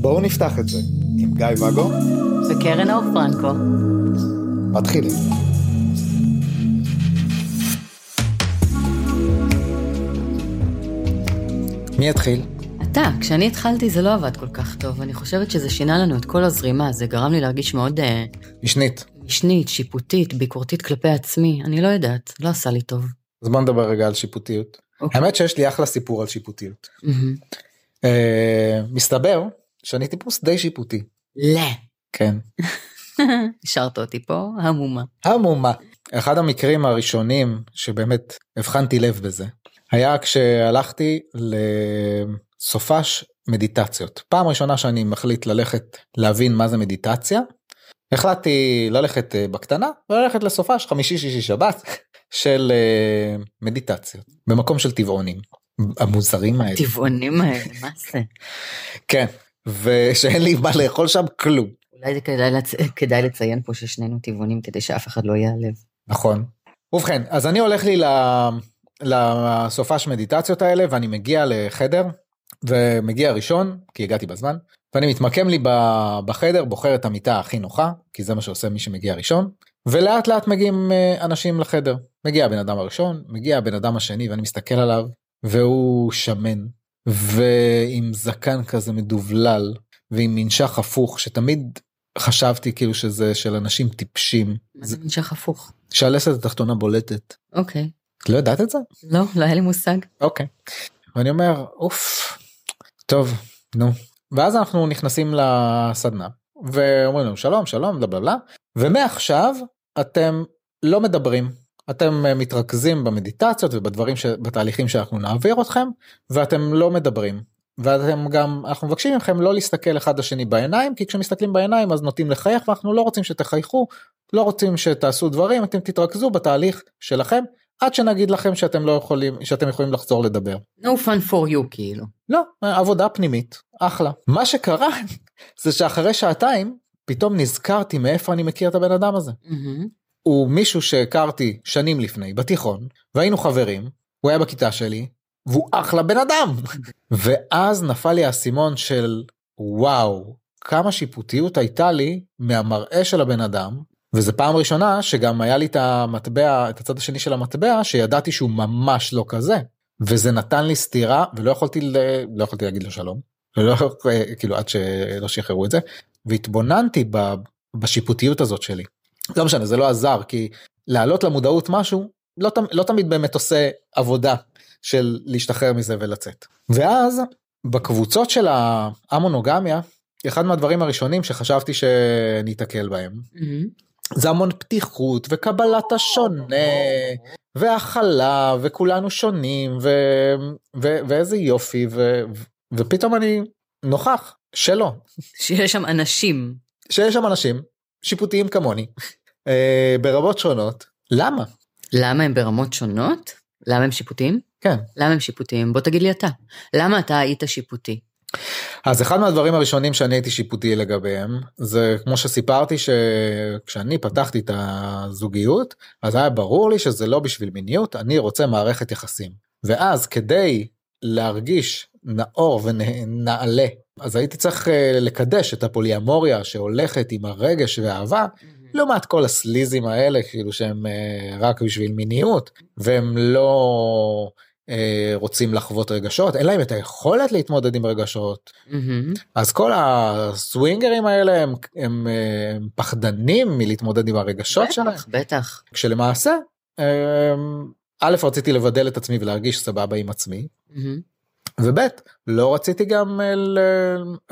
בואו נפתח את זה עם גיא ואגו וקרן אור פרנקו. מתחילים. מי יתחיל? אתה, כשאני התחלתי זה לא עבד כל כך טוב, אני חושבת שזה שינה לנו את כל הזרימה, זה גרם לי להרגיש מאוד אה, משנית. משנית, שיפוטית, ביקורתית כלפי עצמי, אני לא יודעת, לא עשה לי טוב. אז בוא נדבר רגע על שיפוטיות. אוקיי. האמת שיש לי אחלה סיפור על שיפוטיות. מהמם. אה, מסתבר שאני טיפוס די שיפוטי. לא. כן. השארת אותי פה המומה. המומה. אחד המקרים הראשונים שבאמת הבחנתי לב בזה היה כשהלכתי לסופש מדיטציות. פעם ראשונה שאני מחליט ללכת להבין מה זה מדיטציה. החלטתי ללכת אה, בקטנה וללכת לסופש חמישי שישי שבת של אה, מדיטציות במקום של טבעונים המוזרים האלה. טבעונים האלה, מה זה? כן. ושאין לי מה לאכול שם כלום. אולי זה כדאי, לצ... כדאי לציין פה ששנינו טבעונים כדי שאף אחד לא ייעלב. נכון. ובכן, אז אני הולך לי ל- לסופש מדיטציות האלה ואני מגיע לחדר ומגיע ראשון כי הגעתי בזמן ואני מתמקם לי בחדר בוחר את המיטה הכי נוחה כי זה מה שעושה מי שמגיע ראשון ולאט לאט מגיעים אה, אנשים לחדר מגיע הבן אדם הראשון מגיע הבן אדם השני ואני מסתכל עליו והוא שמן ועם זקן כזה מדובלל ועם מנשך הפוך שתמיד חשבתי כאילו שזה של אנשים טיפשים מה זה נמשך הפוך? שהלסת התחתונה בולטת. אוקיי. לא ידעת את זה? לא, לא היה לי מושג. אוקיי. ואני אומר אוף טוב נו ואז אנחנו נכנסים לסדנה ואומרים לנו שלום שלום בלה בלה ומעכשיו אתם לא מדברים. אתם אה, מתרכזים במדיטציות ובדברים שבתהליכים שאנחנו נעביר אתכם ואתם לא מדברים. ואתם גם אנחנו מבקשים מכם לא להסתכל אחד לשני בעיניים כי כשמסתכלים בעיניים אז נוטים לחייך ואנחנו לא רוצים שתחייכו לא רוצים שתעשו דברים אתם תתרכזו בתהליך שלכם עד שנגיד לכם שאתם לא יכולים שאתם יכולים לחזור לדבר. No fun for you כאילו. לא עבודה פנימית אחלה מה שקרה זה שאחרי שעתיים פתאום נזכרתי מאיפה אני מכיר את הבן אדם הזה מהמם. הוא מישהו שהכרתי שנים לפני בתיכון והיינו חברים הוא היה בכיתה שלי והוא אחלה בן אדם ואז נפל לי האסימון של וואו כמה שיפוטיות הייתה לי מהמראה של הבן אדם וזה פעם ראשונה שגם היה לי את המטבע את הצד השני של המטבע שידעתי שהוא ממש לא כזה וזה נתן לי סטירה ולא יכולתי ל... לא יכולתי להגיד לו שלום. לא כאילו עד שלא שחררו את זה והתבוננתי ב... בשיפוטיות הזאת שלי. לא משנה זה לא עזר כי להעלות למודעות משהו לא, לא תמיד באמת עושה עבודה של להשתחרר מזה ולצאת. ואז בקבוצות של המונוגמיה אחד מהדברים הראשונים שחשבתי שניתקל בהם מהמם. זה המון פתיחות וקבלת השונה והכלה וכולנו שונים ו... ו... ואיזה יופי ו... ופתאום אני נוכח שלא שיש שם אנשים. שיש שם אנשים שיפוטיים כמוני אה, ברמות שונות למה למה הם ברמות שונות? למה הם שיפוטיים? כן למה הם שיפוטיים? בוא תגיד לי אתה. למה אתה היית שיפוטי? אז אחד מהדברים הראשונים שאני הייתי שיפוטי לגביהם זה כמו שסיפרתי שכשאני פתחתי את הזוגיות אז היה ברור לי שזה לא בשביל מיניות אני רוצה מערכת יחסים. ואז כדי להרגיש נאור ונעלה אז הייתי צריך אה, לקדש את הפוליאמוריה שהולכת עם הרגש והאהבה לעומת כל הסליזים האלה כאילו שהם אה, רק בשביל מיניות והם לא רוצים לחוות רגשות אין להם את היכולת להתמודד עם רגשות מהמם. אז כל הסווינגרים האלה הם, הם, אה, הם פחדנים מלהתמודד עם הרגשות שלהם בטח, בטח. כשלמעשה אה, א' רציתי לבדל את עצמי ולהרגיש סבבה עם עצמי מהמם. וב' לא רציתי גם אה,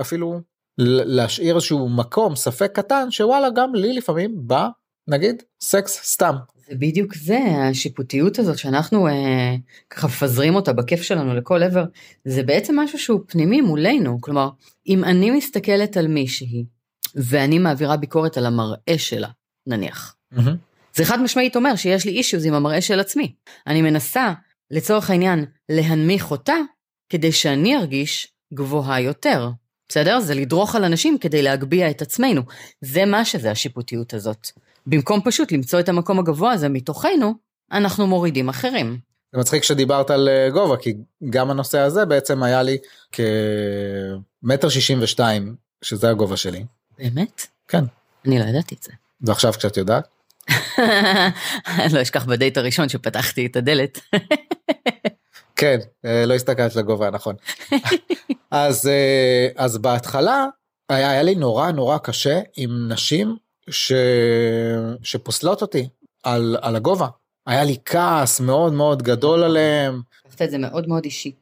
אפילו להשאיר איזשהו מקום ספק קטן שוואלה גם לי לפעמים בא נגיד סקס סתם זה בדיוק זה, השיפוטיות הזאת שאנחנו אה, ככה מפזרים אותה בכיף שלנו לכל עבר, זה בעצם משהו שהוא פנימי מולנו. כלומר, אם אני מסתכלת על מישהי ואני מעבירה ביקורת על המראה שלה, נניח, מהמם. זה חד משמעית אומר שיש לי אישיוז עם המראה של עצמי. אני מנסה, לצורך העניין, להנמיך אותה, כדי שאני ארגיש גבוהה יותר. בסדר? זה לדרוך על אנשים כדי להגביה את עצמנו. זה מה שזה השיפוטיות הזאת. במקום פשוט למצוא את המקום הגבוה הזה מתוכנו, אנחנו מורידים אחרים. זה מצחיק שדיברת על אה, גובה כי גם הנושא הזה בעצם היה לי כמטר שישים ושתיים שזה הגובה שלי. באמת? כן. אני לא ידעתי את זה. ועכשיו כשאת יודעת? לא אשכח בדייט הראשון שפתחתי את הדלת. כן, אה, לא הסתכלת לגובה הנכון. אז, אה, אז בהתחלה היה, היה לי נורא נורא קשה עם נשים ש... שפוסלות אותי על, על הגובה. היה לי כעס מאוד מאוד גדול עליהם. לקחת את זה מאוד מאוד אישי.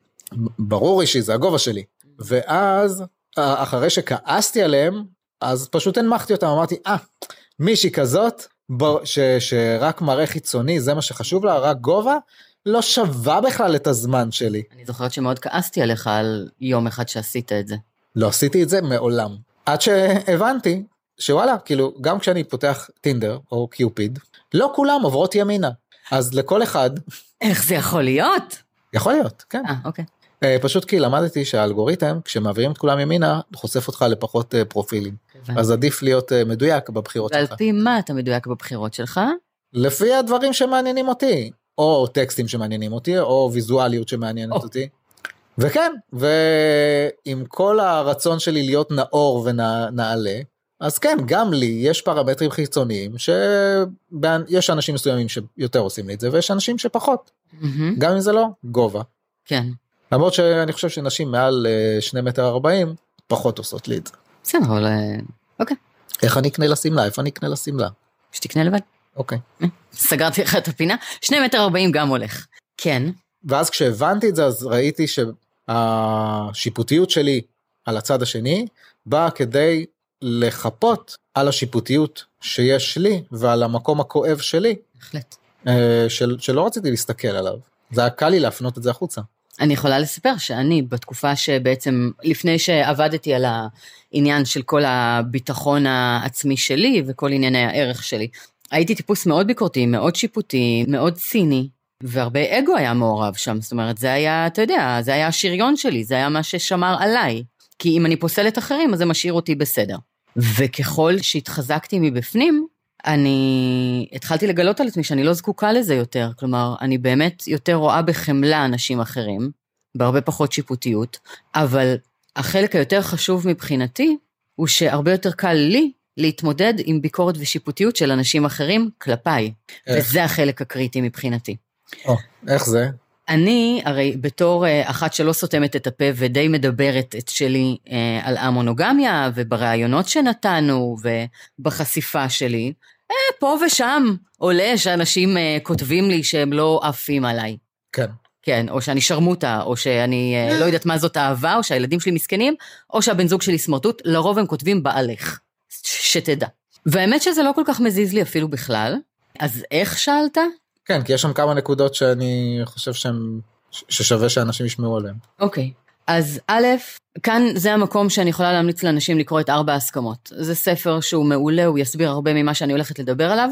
ברור אישי, זה הגובה שלי. ואז, אחרי שכעסתי עליהם, אז פשוט הנמכתי אותם, אמרתי, אה, ah, מישהי כזאת. ש... שרק מראה חיצוני, זה מה שחשוב לה, רק גובה, לא שווה בכלל את הזמן שלי. אני זוכרת שמאוד כעסתי עליך על יום אחד שעשית את זה. לא עשיתי את זה מעולם. עד שהבנתי שוואלה, כאילו, גם כשאני פותח טינדר או קיופיד, לא כולם עוברות ימינה. אז לכל אחד... איך זה יכול להיות? יכול להיות, כן. אה, אוקיי. אה, פשוט כי למדתי שהאלגוריתם, כשמעבירים את כולם ימינה, חושף אותך לפחות אה, פרופילים. אז עדיף להיות מדויק בבחירות ועל שלך. פי מה אתה מדויק בבחירות שלך? לפי הדברים שמעניינים אותי, או טקסטים שמעניינים אותי, או ויזואליות שמעניינת או. אותי. וכן, ועם כל הרצון שלי להיות נאור ונעלה, אז כן, גם לי יש פרמטרים חיצוניים שיש אנשים מסוימים שיותר עושים לי את זה, ויש אנשים שפחות, מהמם. גם אם זה לא גובה. כן. למרות שאני חושב שנשים מעל אה, שני מטר ארבעים פחות עושות לי את זה. בסדר, אבל אה, אוקיי. איך אני אקנה לה שמלה? איפה אני אקנה לה שמלה? שתקנה לבד. אוקיי. סגרתי לך את הפינה. שני מטר ארבעים גם הולך. כן. ואז כשהבנתי את זה אז ראיתי שהשיפוטיות שלי על הצד השני באה כדי לחפות על השיפוטיות שיש לי ועל המקום הכואב שלי בהחלט. אה, של, שלא רציתי להסתכל עליו. זה היה קל לי להפנות את זה החוצה. אני יכולה לספר שאני בתקופה שבעצם לפני שעבדתי על העניין של כל הביטחון העצמי שלי וכל ענייני הערך שלי, הייתי טיפוס מאוד ביקורתי, מאוד שיפוטי, מאוד ציני, והרבה אגו היה מעורב שם, זאת אומרת זה היה, אתה יודע, זה היה השריון שלי, זה היה מה ששמר עליי. כי אם אני פוסלת אחרים אז זה משאיר אותי בסדר. וככל שהתחזקתי מבפנים, אני התחלתי לגלות על עצמי שאני לא זקוקה לזה יותר, כלומר, אני באמת יותר רואה בחמלה אנשים אחרים, בהרבה פחות שיפוטיות, אבל החלק היותר חשוב מבחינתי, הוא שהרבה יותר קל לי להתמודד עם ביקורת ושיפוטיות של אנשים אחרים כלפיי, איך? וזה החלק הקריטי מבחינתי. או, איך זה? אני הרי בתור אה, אחת שלא סותמת את הפה ודי מדברת את שלי אה, על המונוגמיה ובראיונות שנתנו ובחשיפה שלי, אה, פה ושם עולה שאנשים כותבים לי שהם לא עפים עליי. כן. כן, או שאני שרמוטה, או שאני לא יודעת מה זאת אהבה, או שהילדים שלי מסכנים, או שהבן זוג שלי סמרטוט, לרוב הם כותבים בעלך. שתדע. והאמת שזה לא כל כך מזיז לי אפילו בכלל. אז איך שאלת? כן, כי יש שם כמה נקודות שאני חושב שהם, ששווה שאנשים ישמעו עליהם. אוקיי. אז א', כאן זה המקום שאני יכולה להמליץ לאנשים לקרוא את ארבע ההסכמות. זה ספר שהוא מעולה, הוא יסביר הרבה ממה שאני הולכת לדבר עליו,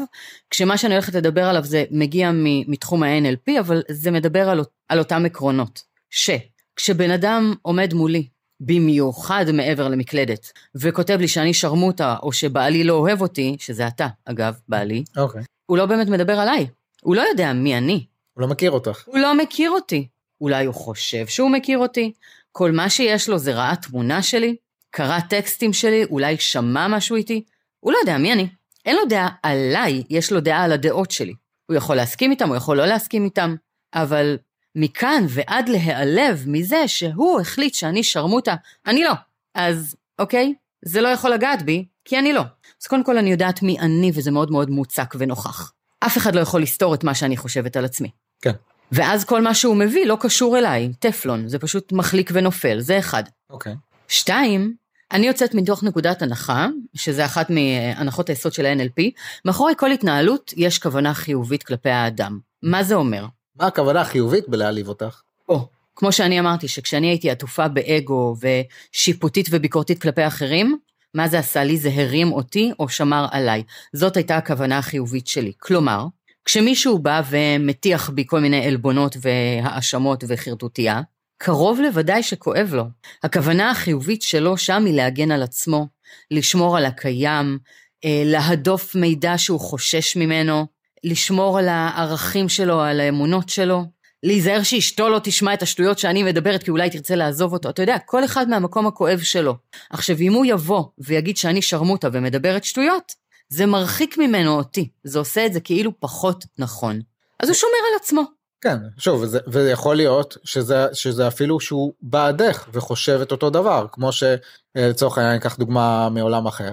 כשמה שאני הולכת לדבר עליו זה מגיע מתחום ה-NLP, אבל זה מדבר על, על אותם עקרונות. שכשבן אדם עומד מולי, במיוחד מעבר למקלדת, וכותב לי שאני שרמוטה, או שבעלי לא אוהב אותי, שזה אתה, אגב, בעלי, אוקיי. הוא לא באמת מדבר עליי. הוא לא יודע מי אני. הוא לא מכיר אותך. הוא לא מכיר אותי. אולי הוא חושב שהוא מכיר אותי, כל מה שיש לו זה ראה תמונה שלי, קרא טקסטים שלי, אולי שמע משהו איתי, הוא לא יודע מי אני. אין לו דעה עליי, יש לו דעה על הדעות שלי. הוא יכול להסכים איתם, הוא יכול לא להסכים איתם, אבל מכאן ועד להיעלב מזה שהוא החליט שאני שרמוטה, אני לא. אז אוקיי, זה לא יכול לגעת בי, כי אני לא. אז קודם כל אני יודעת מי אני, וזה מאוד מאוד מוצק ונוכח. אף אחד לא יכול לסתור את מה שאני חושבת על עצמי. כן. ואז כל מה שהוא מביא לא קשור אליי, טפלון, זה פשוט מחליק ונופל, זה אחד. אוקיי. שתיים, אני יוצאת מתוך נקודת הנחה, שזה אחת מהנחות היסוד של ה-NLP, מאחורי כל התנהלות יש כוונה חיובית כלפי האדם. מה זה אומר? מה הכוונה החיובית בלהעליב אותך? או, כמו שאני אמרתי, שכשאני הייתי עטופה באגו ושיפוטית וביקורתית כלפי אחרים, מה זה עשה לי? זה הרים אותי או שמר עליי. זאת הייתה הכוונה החיובית שלי. כלומר, כשמישהו בא ומטיח בי כל מיני עלבונות והאשמות וחרטוטיה, קרוב לוודאי שכואב לו. הכוונה החיובית שלו שם היא להגן על עצמו, לשמור על הקיים, אה, להדוף מידע שהוא חושש ממנו, לשמור על הערכים שלו, על האמונות שלו. להיזהר שאשתו לא תשמע את השטויות שאני מדברת כי אולי תרצה לעזוב אותו. אתה יודע, כל אחד מהמקום הכואב שלו. עכשיו, אם הוא יבוא ויגיד שאני שרמוטה ומדברת שטויות, זה מרחיק ממנו אותי. זה עושה את זה כאילו פחות נכון. אז הוא שומר על עצמו. כן, שוב, וזה, ויכול להיות שזה, שזה אפילו שהוא בעדך וחושב את אותו דבר, כמו שלצורך העניין ניקח דוגמה מעולם אחר.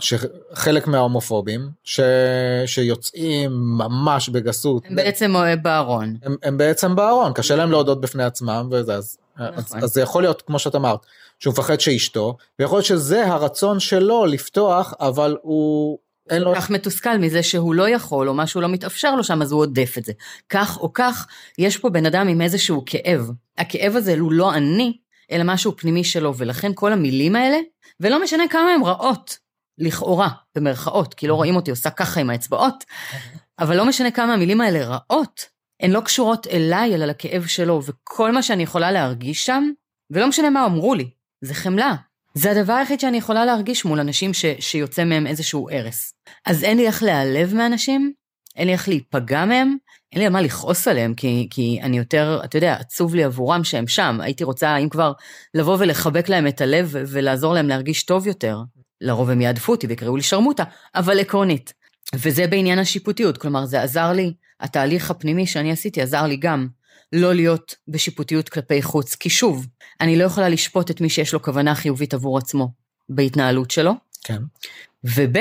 שחלק מההומופובים ש... שיוצאים ממש בגסות. הם בעצם בארון. הם, הם בעצם בארון קשה להם להודות בפני עצמם וזה אז, נכון. אז, אז זה יכול להיות כמו שאת אמרת שהוא מפחד שאשתו ויכול להיות שזה הרצון שלו לפתוח אבל הוא אין לו... כך מתוסכל מזה שהוא לא יכול או משהו לא מתאפשר לו שם אז הוא עודף את זה. כך או כך יש פה בן אדם עם איזשהו כאב. הכאב הזה הוא לא אני אלא משהו פנימי שלו ולכן כל המילים האלה ולא משנה כמה הן רעות, לכאורה, במרכאות, כי לא רואים אותי עושה ככה עם האצבעות, אבל לא משנה כמה המילים האלה רעות, הן לא קשורות אליי, אלא לכאב שלו, וכל מה שאני יכולה להרגיש שם, ולא משנה מה אמרו לי, זה חמלה. זה הדבר היחיד שאני יכולה להרגיש מול אנשים ש, שיוצא מהם איזשהו הרס. אז אין לי איך להיעלב מאנשים, אין לי איך להיפגע מהם, אין לי על מה לכעוס עליהם, כי, כי אני יותר, אתה יודע, עצוב לי עבורם שהם שם. הייתי רוצה, אם כבר, לבוא ולחבק להם את הלב ולעזור להם להרגיש טוב יותר. לרוב הם יעדפו אותי ויקראו לי שרמוטה, אבל עקרונית. וזה בעניין השיפוטיות, כלומר, זה עזר לי, התהליך הפנימי שאני עשיתי עזר לי גם לא להיות בשיפוטיות כלפי חוץ, כי שוב, אני לא יכולה לשפוט את מי שיש לו כוונה חיובית עבור עצמו בהתנהלות שלו. כן. וב',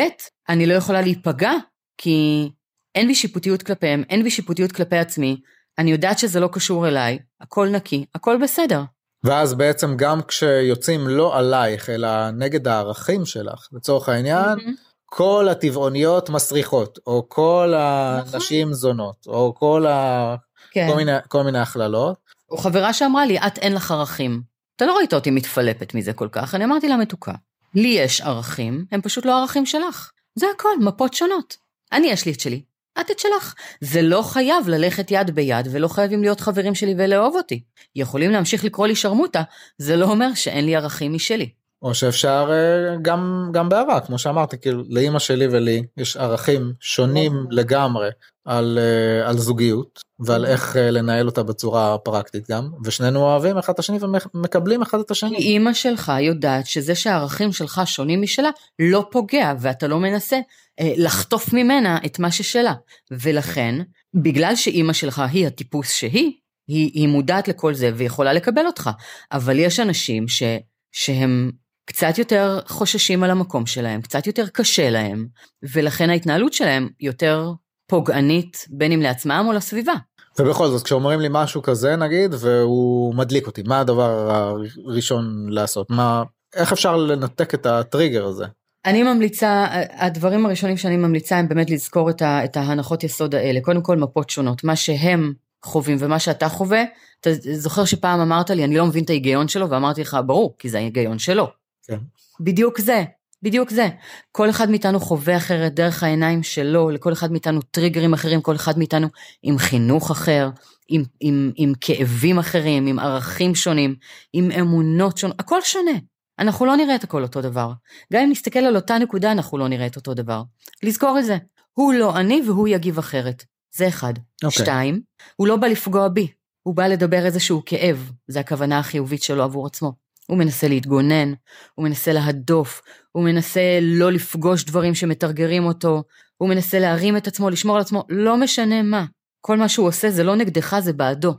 אני לא יכולה להיפגע, כי אין בי שיפוטיות כלפיהם, אין בי שיפוטיות כלפי עצמי, אני יודעת שזה לא קשור אליי, הכל נקי, הכל בסדר. ואז בעצם גם כשיוצאים לא עלייך אלא נגד הערכים שלך לצורך העניין mm-hmm. כל הטבעוניות מסריחות או כל הנשים נכון. זונות או כל, ה... כן. כל מיני כל מיני הכללות. או חברה שאמרה לי את אין לך ערכים. אתה לא ראית אותי מתפלפת מזה כל כך אני אמרתי לה מתוקה. לי יש ערכים הם פשוט לא ערכים שלך. זה הכל מפות שונות. אני יש לי את שלי את את שלך. זה לא חייב ללכת יד ביד ולא חייבים להיות חברים שלי ולאהוב אותי. יכולים להמשיך לקרוא לי שרמוטה, זה לא אומר שאין לי ערכים משלי. או שאפשר אה, גם גם באהבה כמו שאמרתי כאילו לאימא שלי ולי יש ערכים שונים. לגמרי על אה, על זוגיות ועל איך אה, לנהל אותה בצורה פרקטית גם ושנינו אוהבים אחד את השני ומקבלים אחד את השני. אימא שלך יודעת שזה שהערכים שלך שונים משלה לא פוגע ואתה לא מנסה לחטוף ממנה את מה ששלה ולכן בגלל שאימא שלך היא הטיפוס שהיא היא, היא מודעת לכל זה ויכולה לקבל אותך אבל יש אנשים ש, שהם קצת יותר חוששים על המקום שלהם, קצת יותר קשה להם, ולכן ההתנהלות שלהם יותר פוגענית בין אם לעצמם או לסביבה. ובכל זאת כשאומרים לי משהו כזה נגיד והוא מדליק אותי מה הדבר הראשון לעשות מה איך אפשר לנתק את הטריגר הזה. אני ממליצה הדברים הראשונים שאני ממליצה הם באמת לזכור את, ה, את ההנחות יסוד האלה קודם כל מפות שונות מה שהם חווים ומה שאתה חווה אתה זוכר שפעם אמרת לי אני לא מבין את ההיגיון שלו ואמרתי לך ברור כי זה ההיגיון שלו כן. בדיוק זה, בדיוק זה. כל אחד מאיתנו חווה אחרת דרך העיניים שלו, לכל אחד מאיתנו טריגרים אחרים, כל אחד מאיתנו עם חינוך אחר, עם, עם, עם כאבים אחרים, עם ערכים שונים, עם אמונות שונות, הכל שונה. אנחנו לא נראה את הכל אותו דבר. גם אם נסתכל על אותה נקודה, אנחנו לא נראה את אותו דבר. לזכור את זה. הוא לא אני והוא יגיב אחרת. זה אחד. Okay. אוקיי. שתיים, הוא לא בא לפגוע בי, הוא בא לדבר איזשהו כאב, זה הכוונה החיובית שלו עבור עצמו. הוא מנסה להתגונן, הוא מנסה להדוף, הוא מנסה לא לפגוש דברים שמתרגרים אותו, הוא מנסה להרים את עצמו, לשמור על עצמו, לא משנה מה. כל מה שהוא עושה זה לא נגדך, זה בעדו.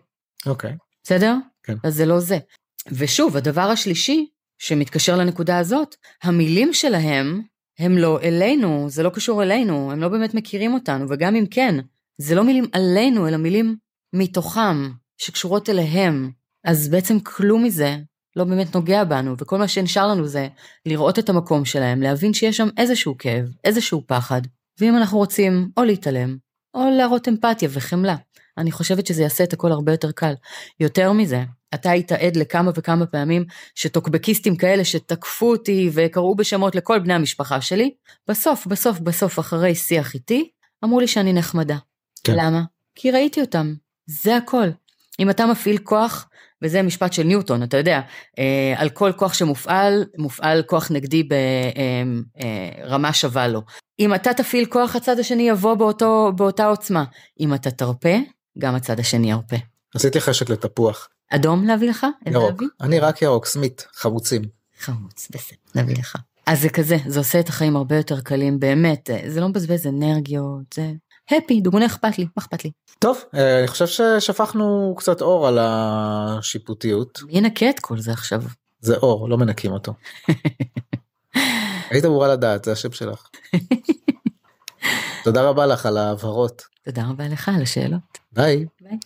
אוקיי. Okay. בסדר? כן. אז זה לא זה. ושוב, הדבר השלישי, שמתקשר לנקודה הזאת, המילים שלהם הם לא אלינו, זה לא קשור אלינו, הם לא באמת מכירים אותנו, וגם אם כן, זה לא מילים עלינו, אלא מילים מתוכם, שקשורות אליהם. אז בעצם כלום מזה לא באמת נוגע בנו, וכל מה שנשאר לנו זה לראות את המקום שלהם, להבין שיש שם איזשהו כאב, איזשהו פחד, ואם אנחנו רוצים או להתעלם, או להראות אמפתיה וחמלה. אני חושבת שזה יעשה את הכל הרבה יותר קל. יותר מזה, אתה היית עד לכמה וכמה פעמים שטוקבקיסטים כאלה שתקפו אותי וקראו בשמות לכל בני המשפחה שלי, בסוף, בסוף, בסוף, אחרי שיח איתי, אמרו לי שאני נחמדה. כן. למה? כי ראיתי אותם. זה הכל. אם אתה מפעיל כוח, וזה משפט של ניוטון, אתה יודע, אה, על כל כוח שמופעל, מופעל כוח נגדי ברמה אה, אה, שווה לו. אם אתה תפעיל כוח, הצד השני יבוא באותו, באותה עוצמה. אם אתה תרפה, גם הצד השני ירפה. עשיתי חשק לתפוח. אדום להביא לך? ירוק. להביא? אני רק ירוק, סמית, חמוצים. חמוץ, בסדר, נביא לך. אז זה כזה, זה עושה את החיים הרבה יותר קלים, באמת, זה לא מבזבז אנרגיות, זה הפי, דוגמא אכפת לי, מה אכפת לי? טוב, אה, אני חושב ששפכנו קצת אור על השיפוטיות. מי ינקה את כל זה עכשיו? זה אור, לא מנקים אותו. היית אמורה לדעת, זה השם שלך. תודה רבה לך על ההבהרות. תודה רבה לך על השאלות. ביי. ביי.